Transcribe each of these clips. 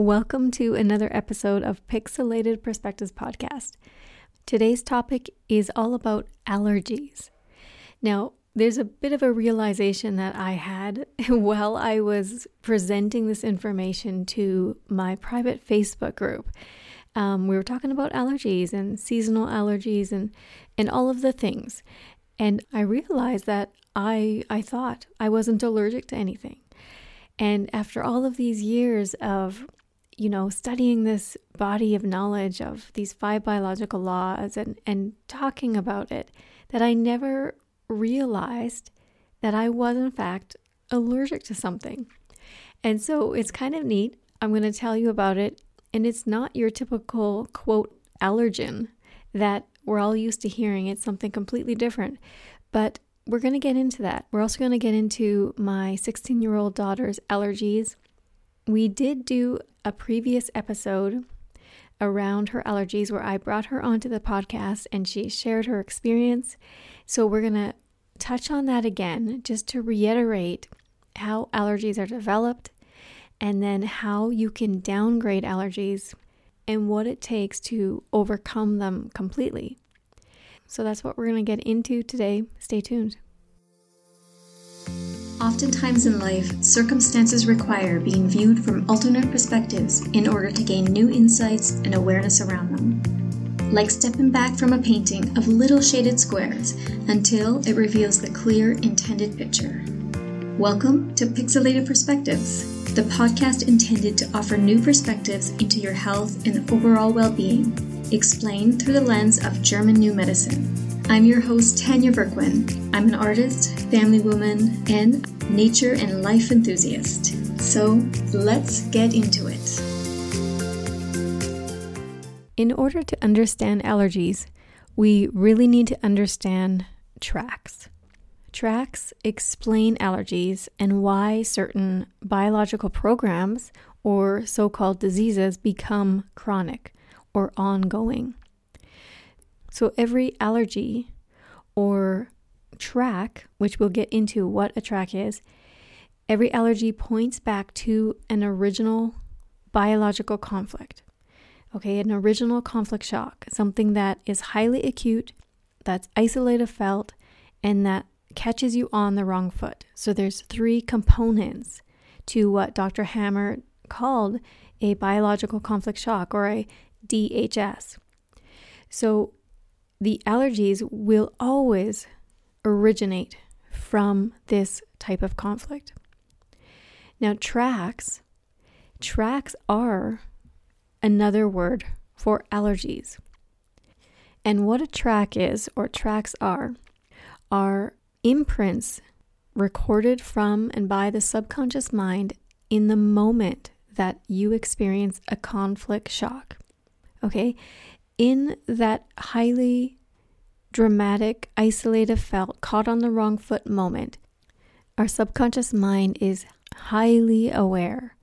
Welcome to another episode of Pixelated Perspectives Podcast. Today's topic is all about allergies. Now, there's a bit of a realization that I had while I was presenting this information to my private Facebook group. Um, we were talking about allergies and seasonal allergies and, and all of the things. And I realized that I, I thought I wasn't allergic to anything. And after all of these years of, you know, studying this body of knowledge of these five biological laws and, and talking about it, that I never realized that I was, in fact, allergic to something. And so it's kind of neat. I'm going to tell you about it. And it's not your typical quote allergen that we're all used to hearing. It's something completely different. But we're going to get into that. We're also going to get into my 16 year old daughter's allergies. We did do a previous episode around her allergies where I brought her onto the podcast and she shared her experience. So we're going to touch on that again just to reiterate how allergies are developed and then how you can downgrade allergies and what it takes to overcome them completely. So that's what we're going to get into today. Stay tuned. Oftentimes in life, circumstances require being viewed from alternate perspectives in order to gain new insights and awareness around them. Like stepping back from a painting of little shaded squares until it reveals the clear intended picture. Welcome to Pixelated Perspectives, the podcast intended to offer new perspectives into your health and overall well being explained through the lens of German New Medicine. I'm your host, Tanya Verquin. I'm an artist, family woman, and nature and life enthusiast. So let's get into it. In order to understand allergies, we really need to understand tracks. Tracks explain allergies and why certain biological programs or so called diseases become chronic or ongoing. So every allergy or track, which we'll get into what a track is, every allergy points back to an original biological conflict. Okay, an original conflict shock, something that is highly acute, that's isolated felt, and that catches you on the wrong foot. So there's three components to what Dr. Hamer called a biological conflict shock or a DHS. So the allergies will always originate from this type of conflict. Now, tracks, tracks are another word for allergies. And what a track is, or tracks are, are imprints recorded from and by the subconscious mind in the moment that you experience a conflict shock. Okay? In that highly dramatic, isolated felt, caught on the wrong foot moment, our subconscious mind is highly aware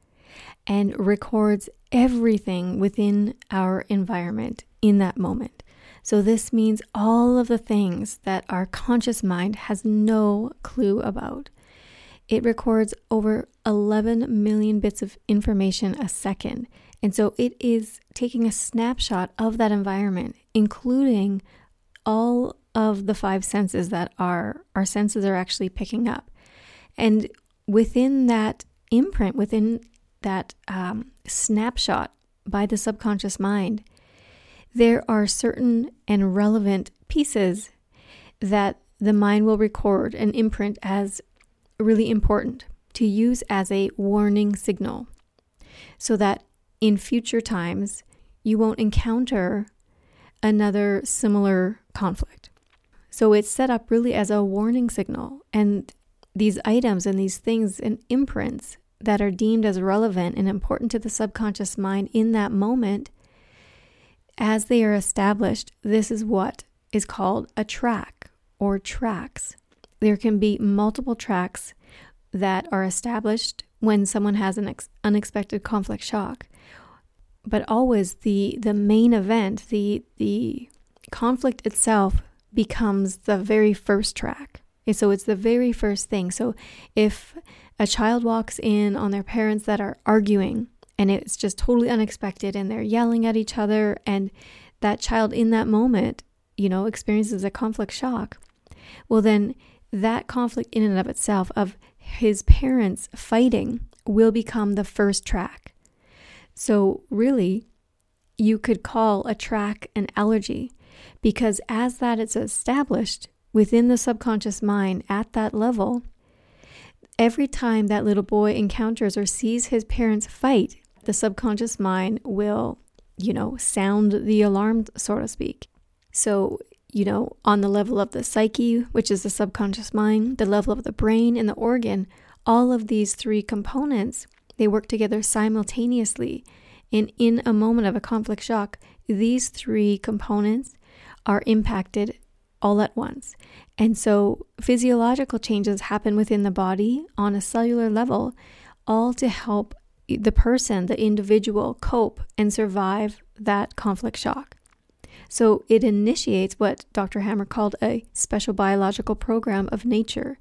and records everything within our environment in that moment. So, this means all of the things that our conscious mind has no clue about. It records over 11 million bits of information a second. And so it is taking a snapshot of that environment, including all of the five senses that our, our senses are actually picking up. And within that imprint, within that um, snapshot by the subconscious mind, there are certain and relevant pieces that the mind will record and imprint as really important to use as a warning signal so that in future times you won't encounter another similar conflict. So it's set up really as a warning signal. And these items and these things and imprints that are deemed as relevant and important to the subconscious mind in that moment, as they are established, this is what is called a track or tracks. There can be multiple tracks that are established when someone has an ex- unexpected conflict shock. But always the the main event, the the conflict itself becomes the very first track. So it's the very first thing. So if a child walks in on their parents that are arguing and it's just totally unexpected and they're yelling at each other and that child in that moment you know experiences a conflict shock well then that conflict in and of itself of his parents fighting will become the first track so really you could call a track an allergy because as that is established within the subconscious mind at that level every time that little boy encounters or sees his parents fight the subconscious mind will, you know, sound the alarm, so to speak. So, you know, on the level of the psyche, which is the subconscious mind, the level of the brain and the organ, all of these three components, they work together simultaneously. And in a moment of a conflict shock, these three components are impacted all at once. And so physiological changes happen within the body on a cellular level, all to help the person, the individual, cope and survive that conflict shock. So it initiates what Dr. Hamer called a special biological program of nature.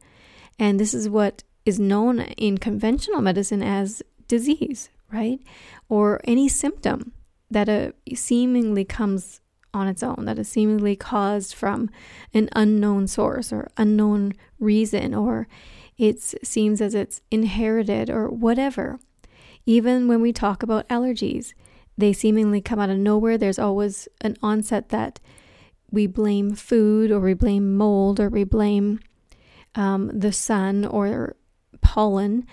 And this is what is known in conventional medicine as disease, right? Or any symptom that a seemingly comes on its own, that is seemingly caused from an unknown source or unknown reason, or it seems as it's inherited or whatever. Even when we talk about allergies, they seemingly come out of nowhere. There's always an onset that we blame food or we blame mold or we blame um, the sun or pollen.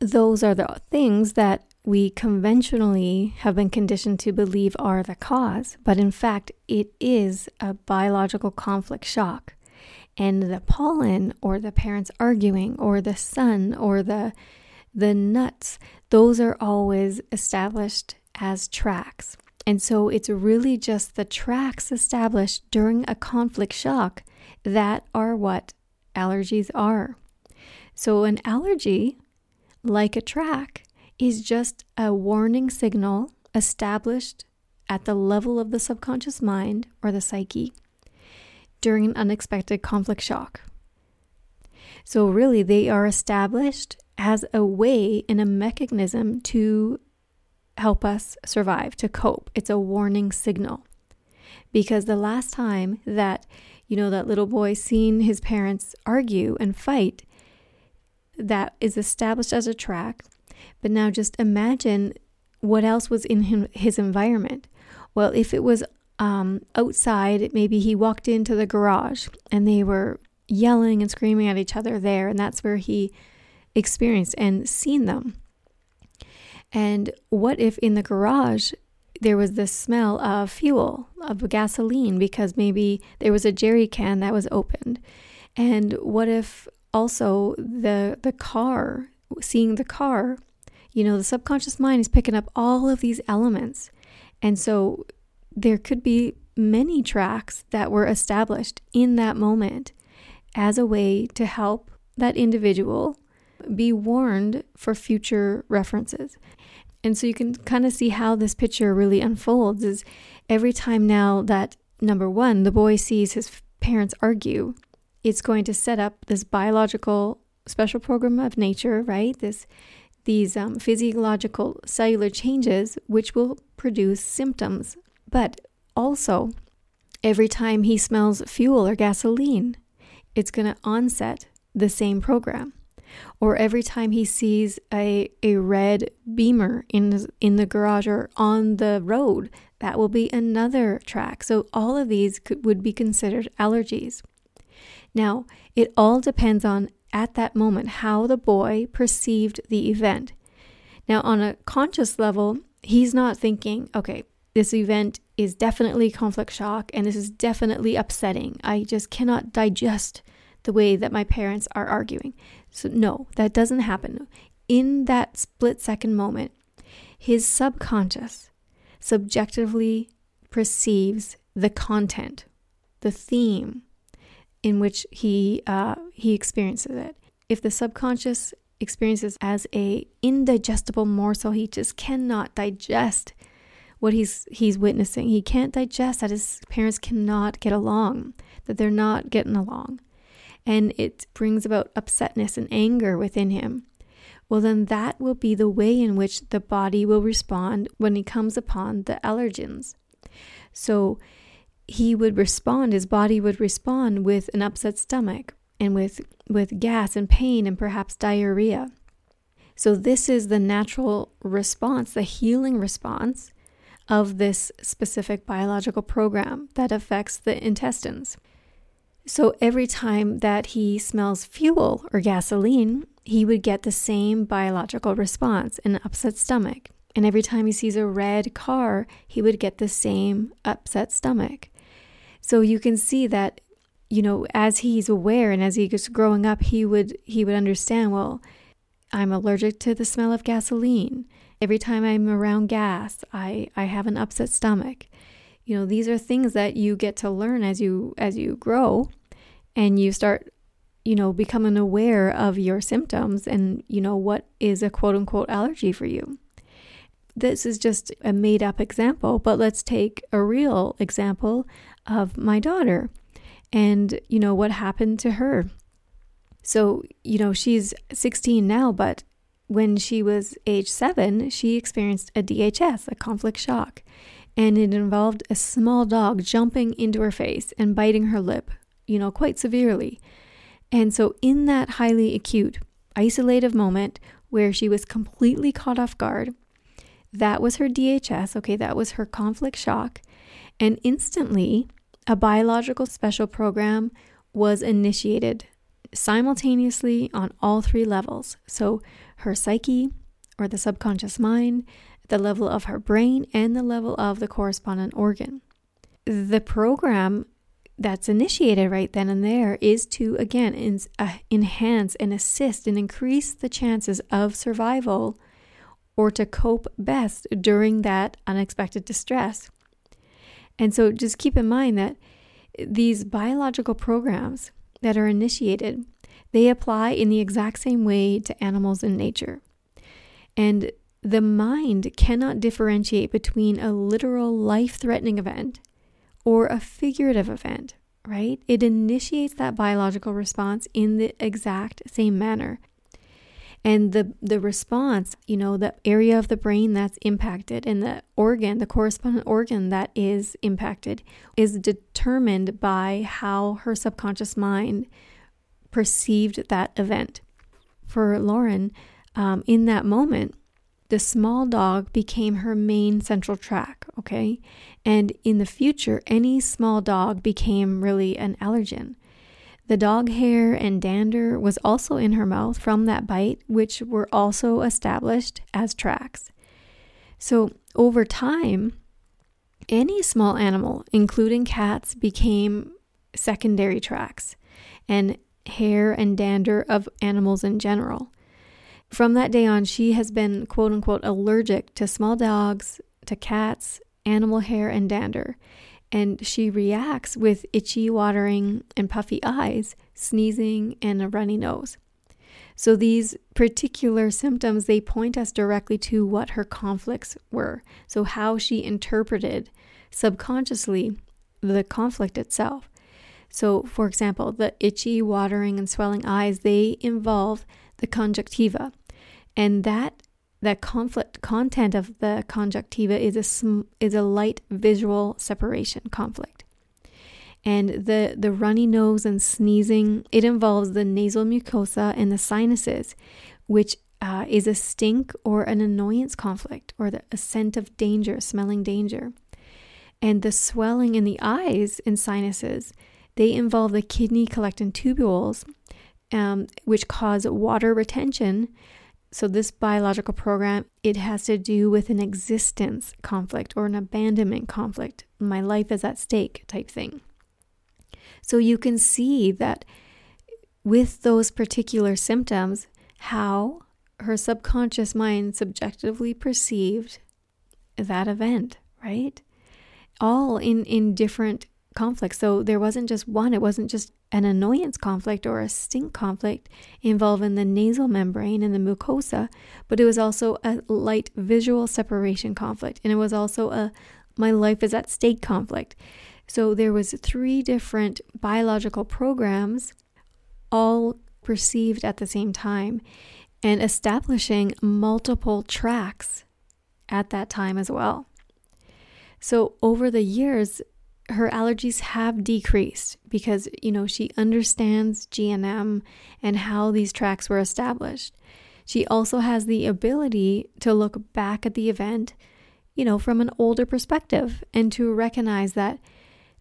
Those are the things that we conventionally have been conditioned to believe are the cause, but in fact, it is a biological conflict shock. And the pollen, or the parents arguing, or the sun, or the the nuts, those are always established as tracks. And so it's really just the tracks established during a conflict shock that are what allergies are. So an allergy, like a track, is just a warning signal established at the level of the subconscious mind or the psyche during an unexpected conflict shock. So, really, they are established as a way and a mechanism to help us survive, to cope. It's a warning signal. Because the last time that, you know, that little boy seen his parents argue and fight, that is established as a track. But now just imagine what else was in him, his environment. Well, if it was um, outside, maybe he walked into the garage and they were yelling and screaming at each other there, and that's where he experienced and seen them. And what if in the garage there was the smell of fuel, of gasoline, because maybe there was a jerry can that was opened? And what if also the the car, seeing the car, you know, the subconscious mind is picking up all of these elements. And so there could be many tracks that were established in that moment as a way to help that individual be warned for future references. And so you can kind of see how this picture really unfolds is every time now that number one, the boy sees his parents argue, it's going to set up this biological special program of nature, right? This these um, physiological cellular changes which will produce symptoms. But also, every time he smells fuel or gasoline, it's going to onset the same program or every time he sees a, a red beamer in, in the garage or on the road, that will be another track. So all of these could, would be considered allergies. Now, it all depends on at that moment how the boy perceived the event. Now, on a conscious level, he's not thinking, okay, this event is definitely conflict shock and this is definitely upsetting. I just cannot digest the way that my parents are arguing. So, no, that doesn't happen. In that split second moment, his subconscious subjectively perceives the content, the theme in which he uh, he experiences it. If the subconscious experiences as a indigestible morsel, he just cannot digest what he's he's witnessing. He can't digest that his parents cannot get along, that they're not getting along and it brings about upsetness and anger within him. well, then that will be the way in which the body will respond when it comes upon the allergens. So he would respond, his body would respond with an upset stomach and with, with gas and pain and perhaps diarrhea. So, this is the natural response, the healing response of this specific biological program that affects the intestines. So, every time that he smells fuel or gasoline, he would get the same biological response an upset stomach. And every time he sees a red car, he would get the same upset stomach. So you can see that, you know, as he's aware and as he gets growing up, he would he would understand, well, I'm allergic to the smell of gasoline. Every time I'm around gas, I, I have an upset stomach. You know, these are things that you get to learn as you as you grow and you start you know, becoming aware of your symptoms and, you know, what is a quote unquote allergy for you. This is just a made up example, but let's take a real example of my daughter and, you know, what happened to her. So, you know, she's 16 now, but when she was age seven, she experienced a DHS, a conflict shock, and it involved a small dog jumping into her face and biting her lip, you know, quite severely. And so, in that highly acute, isolated moment where she was completely caught off guard, that was her DHS, okay, that was her conflict shock. And instantly, a biological special program was initiated simultaneously on all three levels. So, her psyche or the subconscious mind, the level of her brain, and the level of the correspondent organ. The program that's initiated right then and there is to again in, uh, enhance and assist and increase the chances of survival or to cope best during that unexpected distress. And so just keep in mind that these biological programs that are initiated, they apply in the exact same way to animals in nature. And the mind cannot differentiate between a literal life threatening event or a figurative event, right? It initiates that biological response in the exact same manner. And the, the response, you know, the area of the brain that's impacted and the organ, the correspondent organ that is impacted, is determined by how her subconscious mind perceived that event. For Lauren, um, in that moment, the small dog became her main central track, okay? And in the future, any small dog became really an allergen. The dog hair and dander was also in her mouth from that bite, which were also established as tracks. So over time, any small animal, including cats, became secondary tracks, and hair and dander of animals in general. From that day on, she has been quote unquote allergic to small dogs, to cats, animal hair, and dander. And she reacts with itchy, watering, and puffy eyes, sneezing, and a runny nose. So these particular symptoms they point us directly to what her conflicts were. So how she interpreted subconsciously the conflict itself. So for example, the itchy, watering and swelling eyes, they involve the conjunctiva. And that that conflict content of the conjunctiva is a sm- is a light visual separation conflict. And the the runny nose and sneezing, it involves the nasal mucosa and the sinuses, which uh, is a stink or an annoyance conflict or the, a scent of danger, smelling danger. And the swelling in the eyes and sinuses, they involve the kidney collecting tubules um, which cause water retention. So this biological program, it has to do with an existence conflict or an abandonment conflict. My life is at stake type thing. So you can see that with those particular symptoms, how her subconscious mind subjectively perceived that event, right? All in in different conflicts. So there wasn't just one, it wasn't just an annoyance conflict or a stink conflict involving the nasal membrane and the mucosa, but it was also a light visual separation conflict, and it was also a my life is at stake conflict. So there was three different biological programs all perceived at the same time and establishing multiple tracks at that time as well. So over the years, her allergies have decreased because you know she understands GNM and how these tracks were established. She also has the ability to look back at the event, you know, from an older perspective and to recognize that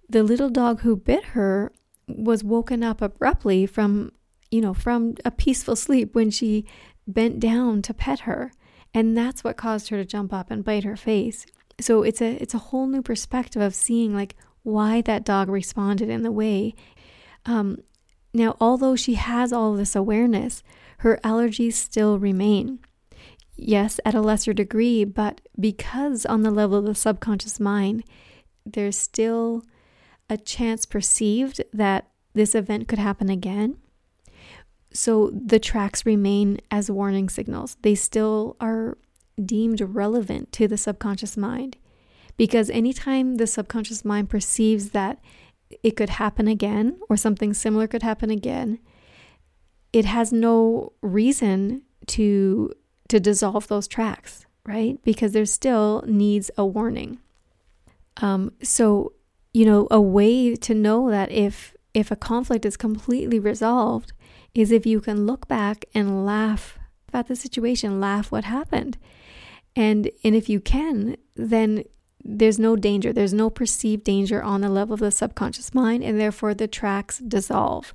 the little dog who bit her was woken up abruptly from, you know, from a peaceful sleep when she bent down to pet her. And that's what caused her to jump up and bite her face. So it's a it's a whole new perspective of seeing like why that dog responded in the way. Um, now, although she has all this awareness, her allergies still remain. Yes, at a lesser degree, but because on the level of the subconscious mind, there's still a chance perceived that this event could happen again. So the tracks remain as warning signals. They still are deemed relevant to the subconscious mind because anytime the subconscious mind perceives that it could happen again or something similar could happen again, it has no reason to to dissolve those tracks, right? Because there still needs a warning. Um, so, you know, a way to know that if if a conflict is completely resolved is if you can look back and laugh at the situation, laugh what happened. And and if you can, then there's no danger, there's no perceived danger on the level of the subconscious mind, and therefore the tracks dissolve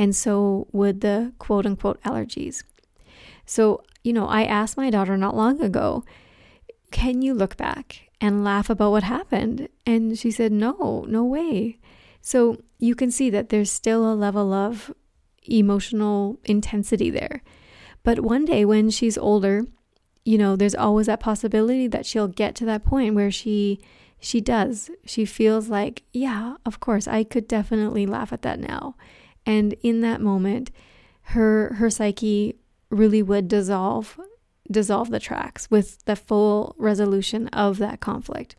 and so would the quote unquote allergies. So, you know, I asked my daughter not long ago, can you look back and laugh about what happened? And she said, no, no way. So you can see that there's still a level of emotional intensity there. But one day when she's older, you know, there's always that possibility that she'll get to that point where she she does. She feels like, yeah, of course, I could definitely laugh at that now. And in that moment, her her psyche really would dissolve dissolve the tracks with the full resolution of that conflict.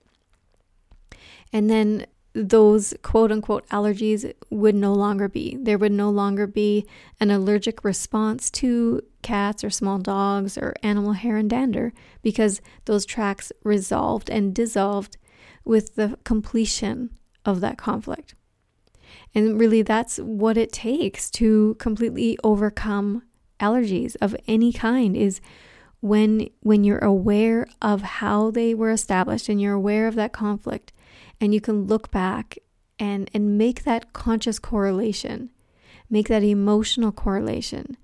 And then those quote unquote allergies would no longer be. There would no longer be an allergic response to cats or small dogs or animal hair and dander because those tracks resolved and dissolved with the completion of that conflict. And really, that's what it takes to completely overcome allergies of any kind is when when you're aware of how they were established and you're aware of that conflict and you can look back and and make that conscious correlation make that emotional correlation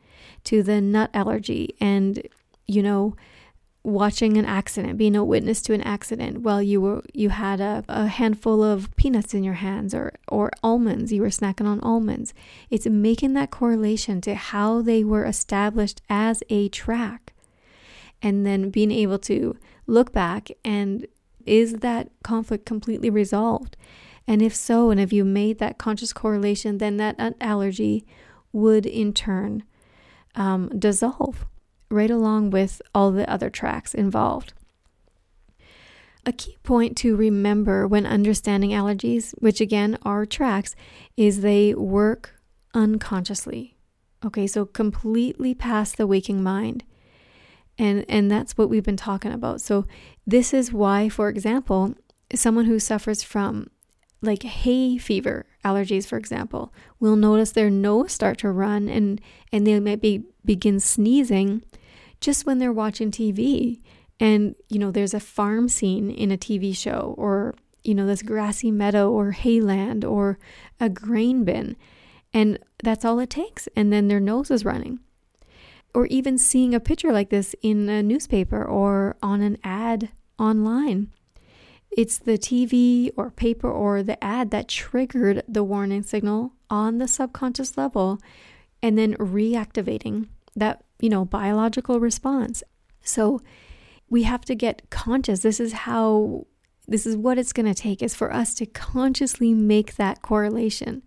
to the nut allergy and you know watching an accident, being a witness to an accident while you were you had a, a handful of peanuts in your hands or or almonds, you were snacking on almonds. It's making that correlation to how they were established as a track. And then being able to look back and is that conflict completely resolved? And if so, and if you made that conscious correlation, then that allergy would in turn um, dissolve right along with all the other tracks involved. A key point to remember when understanding allergies, which again are tracks, is they work unconsciously. Okay, so completely past the waking mind. And and that's what we've been talking about. So this is why, for example, someone who suffers from like hay fever allergies, for example, will notice their nose start to run and and they might be begin sneezing just when they're watching TV and, you know, there's a farm scene in a TV show or, you know, this grassy meadow or hayland or a grain bin. And that's all it takes. And then their nose is running. Or even seeing a picture like this in a newspaper or on an ad online. It's the TV or paper or the ad that triggered the warning signal on the subconscious level and then reactivating that you know, biological response. So we have to get conscious. This is how, this is what it's going to take is for us to consciously make that correlation.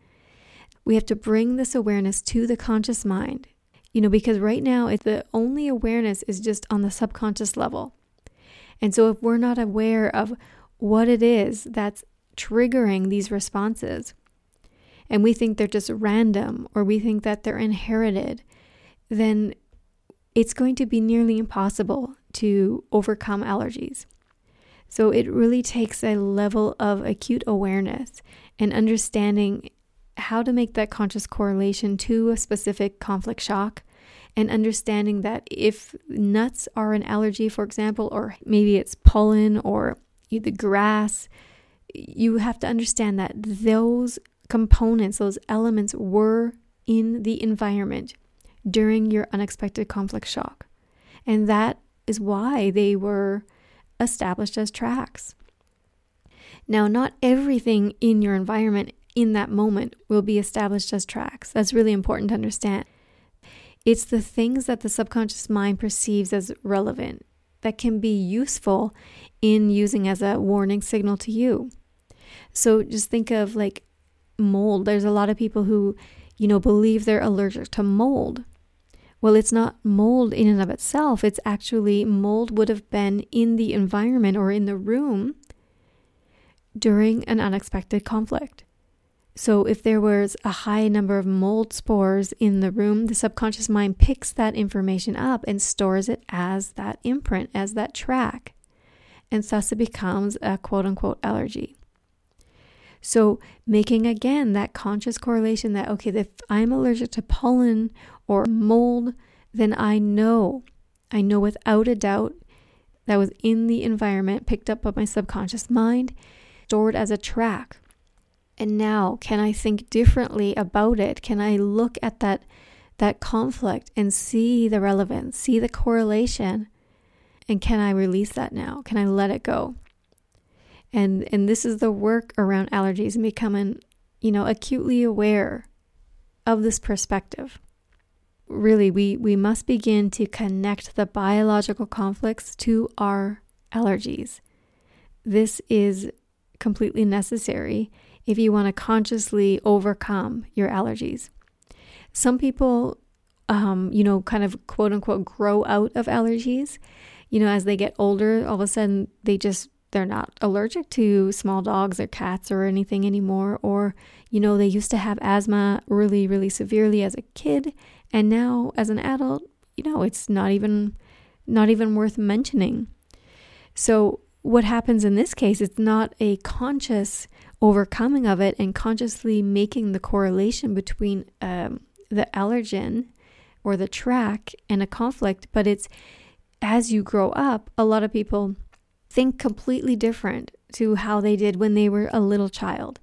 We have to bring this awareness to the conscious mind, you know, because right now it's the only awareness is just on the subconscious level. And so if we're not aware of what it is that's triggering these responses, and we think they're just random or we think that they're inherited, then it's going to be nearly impossible to overcome allergies. So it really takes a level of acute awareness and understanding how to make that conscious correlation to a specific conflict shock and understanding that if nuts are an allergy, for example, or maybe it's pollen or the grass, you have to understand that those components, those elements were in the environment during your unexpected conflict shock. And that is why they were established as tracks. Now, not everything in your environment in that moment will be established as tracks. That's really important to understand. It's the things that the subconscious mind perceives as relevant that can be useful in using as a warning signal to you. So just think of like mold. There's a lot of people who, you know, believe they're allergic to mold. Well, it's not mold in and of itself. It's actually mold would have been in the environment or in the room during an unexpected conflict. So, if there was a high number of mold spores in the room, the subconscious mind picks that information up and stores it as that imprint, as that track. And thus it becomes a quote unquote allergy. So, making again that conscious correlation that, okay, if I'm allergic to pollen or mold, then I know, I know without a doubt that was in the environment, picked up by my subconscious mind, stored as a track. And now, can I think differently about it? Can I look at that that conflict and see the relevance, see the correlation? And can I release that now? Can I let it go? And and this is the work around allergies and becoming, you know, acutely aware of this perspective. Really, we, we must begin to connect the biological conflicts to our allergies. This is completely necessary if you want to consciously overcome your allergies. Some people, um, you know, kind of quote unquote grow out of allergies. You know, as they get older, all of a sudden they just they're not allergic to small dogs or cats or anything anymore. Or, you know, they used to have asthma really, really severely as a kid. And now as an adult, you know, it's not even not even worth mentioning. So what happens in this case, it's not a conscious overcoming of it and consciously making the correlation between um, the allergen or the track and a conflict, but it's as you grow up, a lot of people think completely different to how they did when they were a little child.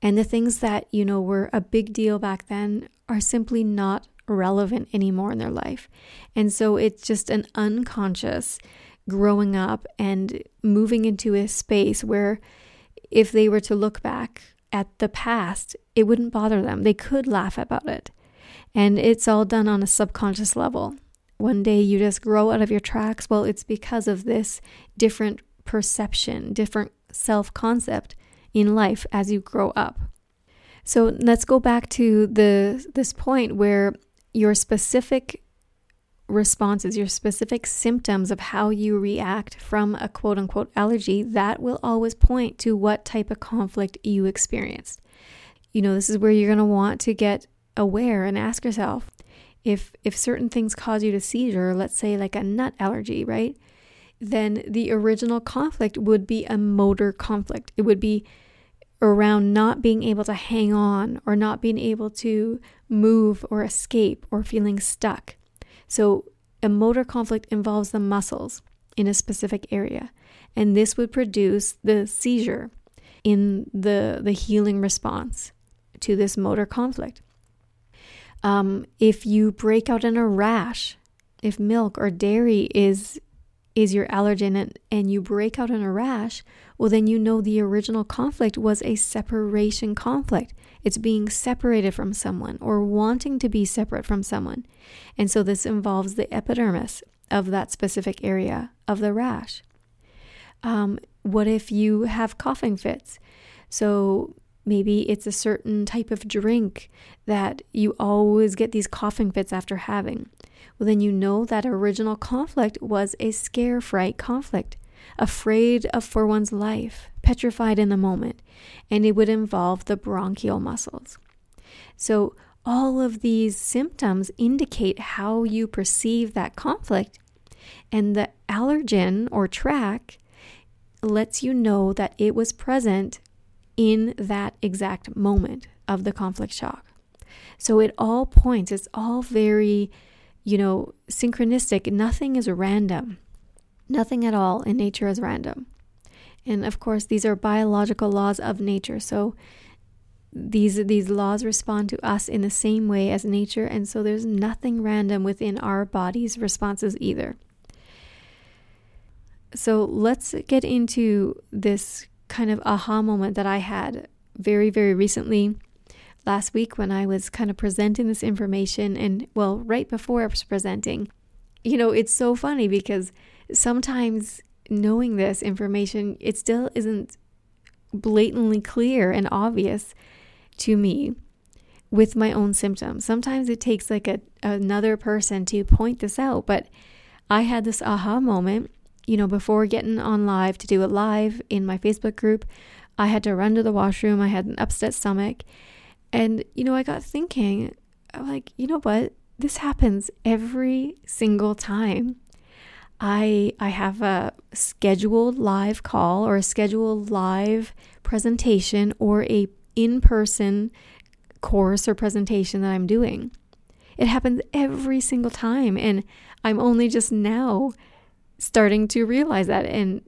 And the things that, you know, were a big deal back then are simply not relevant anymore in their life. And so it's just an unconscious growing up and moving into a space where if they were to look back at the past, it wouldn't bother them. They could laugh about it. And it's all done on a subconscious level one day you just grow out of your tracks, well, it's because of this different perception, different self concept in life as you grow up. So let's go back to the this point where your specific responses, your specific symptoms of how you react from a quote unquote allergy, that will always point to what type of conflict you experienced. You know, this is where you're going to want to get aware and ask yourself if if certain things cause you to seizure, let's say like a nut allergy, right? Then the original conflict would be a motor conflict. It would be around not being able to hang on or not being able to move or escape or feeling stuck. So a motor conflict involves the muscles in a specific area, and this would produce the seizure in the the healing response to this motor conflict. Um, if you break out in a rash, if milk or dairy is is your allergen and, and you break out in a rash, well, then you know the original conflict was a separation conflict. It's being separated from someone or wanting to be separate from someone. And so this involves the epidermis of that specific area of the rash. Um, what if you have coughing fits? So Maybe it's a certain type of drink that you always get these coughing fits after having. Well, then you know that original conflict was a scare fright conflict, afraid of for one's life, petrified in the moment, and it would involve the bronchial muscles. So, all of these symptoms indicate how you perceive that conflict. And the allergen or track lets you know that it was present in that exact moment of the conflict shock. So it all points, it's all very, you know, synchronistic. Nothing is random. Nothing at all in nature is random. And of course, these are biological laws of nature. So these these laws respond to us in the same way as nature, and so there's nothing random within our body's responses either. So let's get into this kind of aha moment that I had very, very recently last week when I was kind of presenting this information. And well, right before I was presenting, you know, it's so funny because sometimes knowing this information, it still isn't blatantly clear and obvious to me with my own symptoms. Sometimes it takes like a, another person to point this out, but I had this aha moment, you know, before getting on live to do it live in my Facebook group. I had to run to the washroom. I had an upset stomach. And, you know, I got thinking, like, you know what? This happens every single time. I I have a scheduled live call or a scheduled live presentation or a in-person course or presentation that I'm doing. It happens every single time and I'm only just now starting to realize that and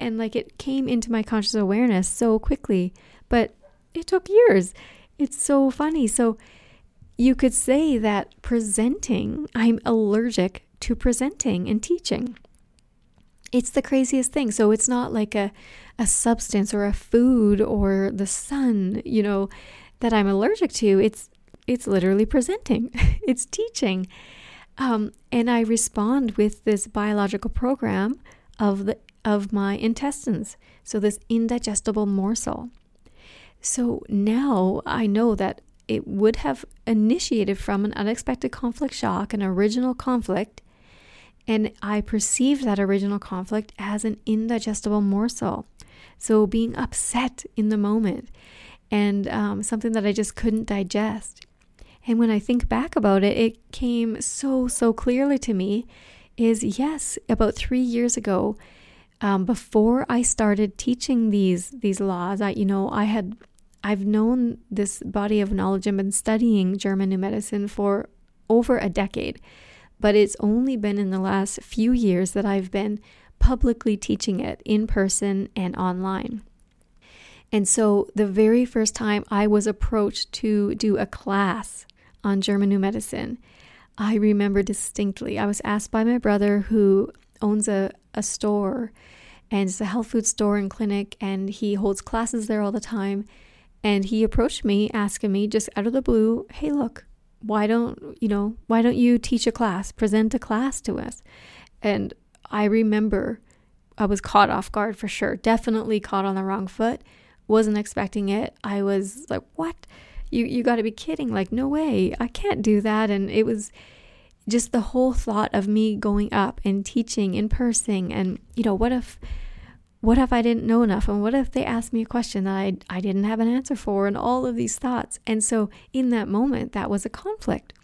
and like it came into my conscious awareness so quickly, but it took years. It's so funny. So you could say that presenting, I'm allergic to presenting and teaching. It's the craziest thing. So it's not like a, a substance or a food or the sun, you know, that I'm allergic to. It's it's literally presenting. it's teaching. Um, and I respond with this biological program of the of my intestines. So this indigestible morsel. So now I know that it would have initiated from an unexpected conflict shock, an original conflict, and I perceived that original conflict as an indigestible morsel. So being upset in the moment and um, something that I just couldn't digest. And when I think back about it, it came so, so clearly to me is yes, about three years ago, um, before I started teaching these these laws, I you know I had I've known this body of knowledge and been studying German New Medicine for over a decade but it's only been in the last few years that I've been publicly teaching it in person and online. And so, the very first time I was approached to do a class on German New Medicine, I remember distinctly. I was asked by my brother, who owns a, a store and it's a health food store and clinic, and he holds classes there all the time. And he approached me asking me just out of the blue, Hey, look, why don't you know why don't you teach a class present a class to us and i remember i was caught off guard for sure definitely caught on the wrong foot wasn't expecting it i was like what you you got to be kidding like no way i can't do that and it was just the whole thought of me going up and teaching in person and you know what if what if I didn't know enough? And what if they asked me a question that I, I didn't have an answer for? And all of these thoughts. And so in that moment, that was a conflict.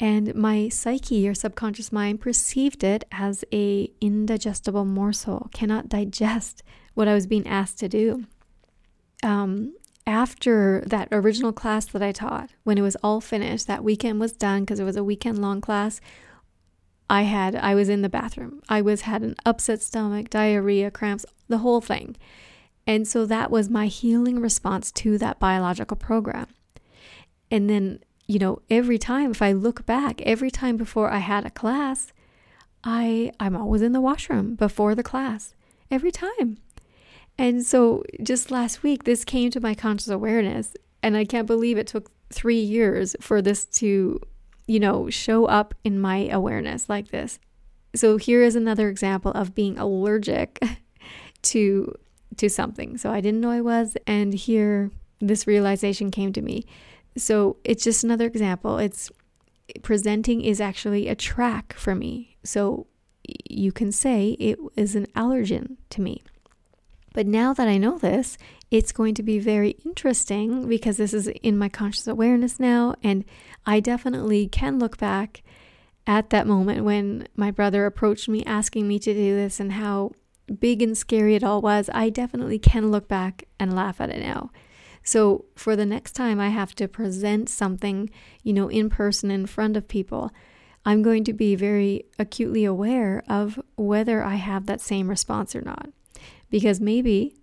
And my psyche or subconscious mind perceived it as a indigestible morsel, cannot digest what I was being asked to do. Um, after that original class that I taught, when it was all finished, that weekend was done because it was a weekend long class. I had I was in the bathroom. I was had an upset stomach, diarrhea, cramps, the whole thing. And so that was my healing response to that biological program. And then, you know, every time if I look back, every time before I had a class, I I'm always in the washroom before the class. Every time. And so just last week this came to my conscious awareness and I can't believe it took 3 years for this to you know, show up in my awareness like this. So here is another example of being allergic to to something. So I didn't know I was and here this realization came to me. So it's just another example. It's presenting is actually a track for me. So you can say it is an allergen to me. But now that I know this, it's going to be very interesting because this is in my conscious awareness now. And I definitely can look back at that moment when my brother approached me asking me to do this and how big and scary it all was. I definitely can look back and laugh at it now. So for the next time I have to present something, you know, in person in front of people, I'm going to be very acutely aware of whether I have that same response or not because maybe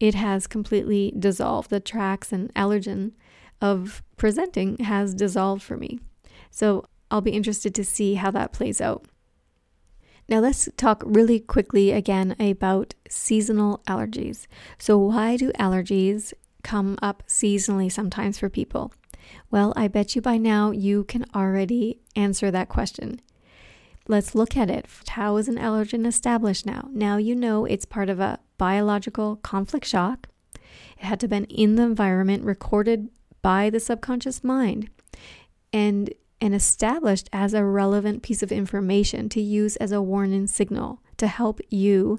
it has completely dissolved. The tracks and allergen of presenting has dissolved for me. So I'll be interested to see how that plays out. Now, let's talk really quickly again about seasonal allergies. So, why do allergies come up seasonally sometimes for people? Well, I bet you by now you can already answer that question. Let's look at it. How is an allergen established now? Now you know it's part of a biological conflict shock. It had to have been in the environment, recorded by the subconscious mind, and and established as a relevant piece of information to use as a warning signal to help you,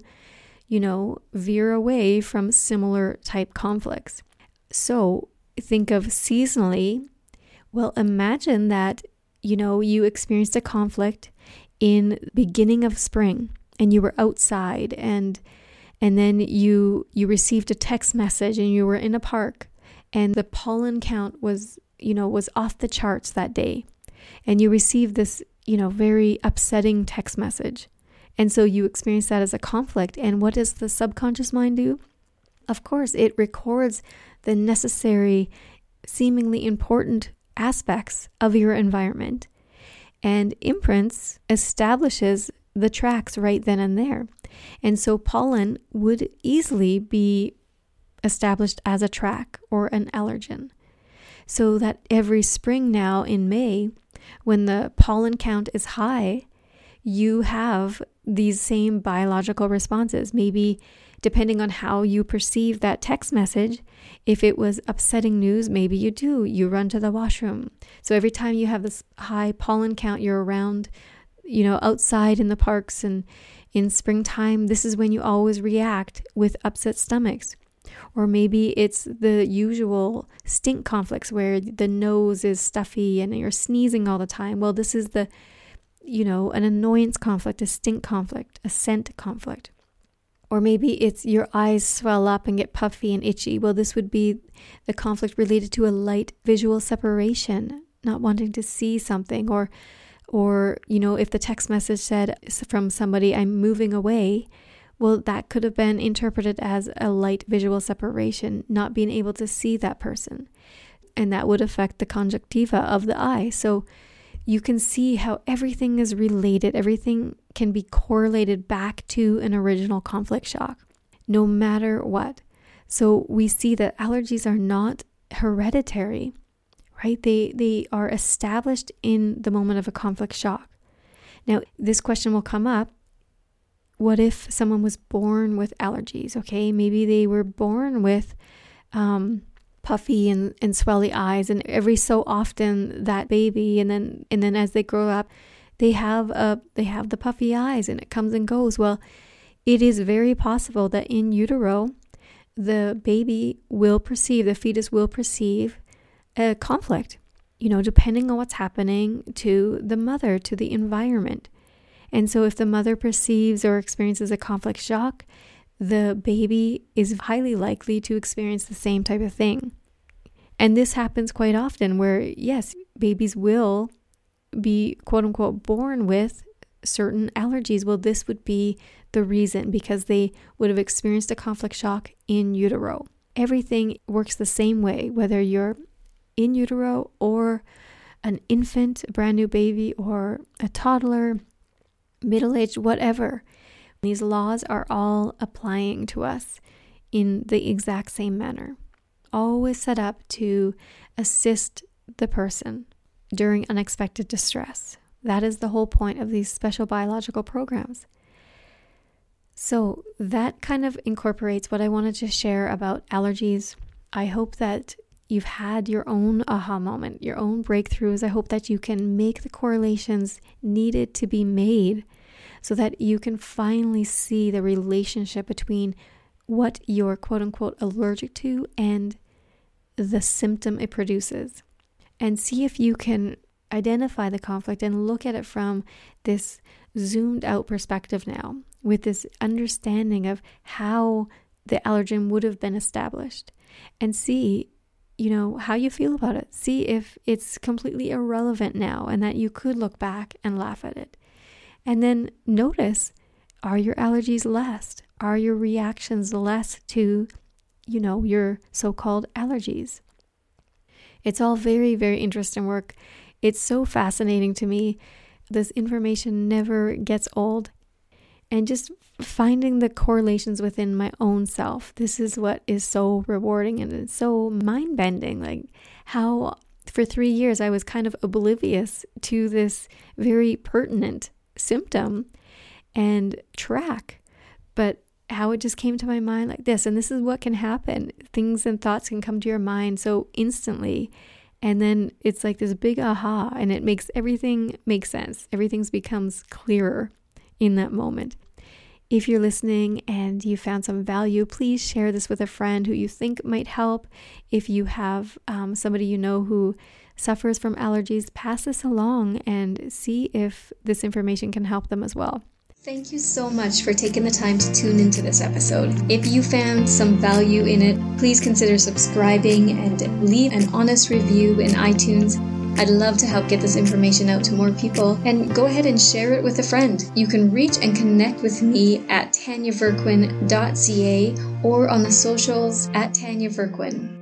you know, veer away from similar type conflicts. So think of seasonally. Well, imagine that, you know, you experienced a conflict in beginning of spring and you were outside and and then you you received a text message and you were in a park and the pollen count was you know was off the charts that day. And you received this you know very upsetting text message. And so you experience that as a conflict. And what does the subconscious mind do? Of course it records the necessary seemingly important aspects of your environment and imprints establishes the tracks right then and there. And so pollen would easily be established as a track or an allergen. So that every spring now in May, when the pollen count is high, you have these same biological responses. Maybe depending on how you perceive that text message. If it was upsetting news, maybe you do. You run to the washroom. So every time you have this high pollen count, you're around, you know, outside in the parks and in springtime, this is when you always react with upset stomachs. Or maybe it's the usual stink conflicts where the nose is stuffy and you're sneezing all the time. Well, this is the, you know, an annoyance conflict, a stink conflict, a scent conflict. Or maybe it's your eyes swell up and get puffy and itchy. Well, this would be the conflict related to a light visual separation, not wanting to see something or or you know, if the text message said from somebody I'm moving away, well, that could have been interpreted as a light visual separation, not being able to see that person. And that would affect the conjunctiva of the eye. So you can see how everything is related, everything can be correlated back to an original conflict shock, no matter what. So we see that allergies are not hereditary, right? They, they are established in the moment of a conflict shock. Now, this question will come up what if someone was born with allergies? Okay, maybe they were born with um, puffy and, and swelly eyes and every so often that baby and then and then as they grow up they have a they have the puffy eyes and it comes and goes well it is very possible that in utero the baby will perceive the fetus will perceive a conflict you know depending on what's happening to the mother to the environment and so if the mother perceives or experiences a conflict shock the baby is highly likely to experience the same type of thing. And this happens quite often where, yes, babies will be quote unquote born with certain allergies. Well, this would be the reason because they would have experienced a conflict shock in utero. Everything works the same way, whether you're in utero or an infant, a brand new baby, or a toddler, middle aged, whatever. These laws are all applying to us in the exact same manner, always set up to assist the person during unexpected distress. That is the whole point of these special biological programs. So, that kind of incorporates what I wanted to share about allergies. I hope that you've had your own aha moment, your own breakthroughs. I hope that you can make the correlations needed to be made so that you can finally see the relationship between what you're quote unquote allergic to and the symptom it produces. And see if you can identify the conflict and look at it from this zoomed out perspective now, with this understanding of how the allergen would have been established, and see you know, how you feel about it. See if it's completely irrelevant now and that you could look back and laugh at it. And then notice are your allergies less? Are your reactions less to, you know, your so called allergies? It's all very, very interesting work. It's so fascinating to me. This information never gets old and just finding the correlations within my own self. This is what is so rewarding and it's so mind bending. Like how for three years I was kind of oblivious to this very pertinent symptom and track, but how it just came to my mind like this. And this is what can happen. Things and thoughts can come to your mind so instantly. And then it's like this big aha, and it makes everything make sense. Everything becomes clearer in that moment. If you're listening and you found some value, please share this with a friend who you think might help. If you have um, somebody you know who suffers from allergies, pass this along and see if this information can help them as well. Thank you so much for taking the time to tune into this episode. If you found some value in it, please consider subscribing and leave an honest review in iTunes. I'd love to help get this information out to more people and go ahead and share it with a friend. You can reach and connect with me at tanyaverquin.ca or on the socials at Tanya Verquin.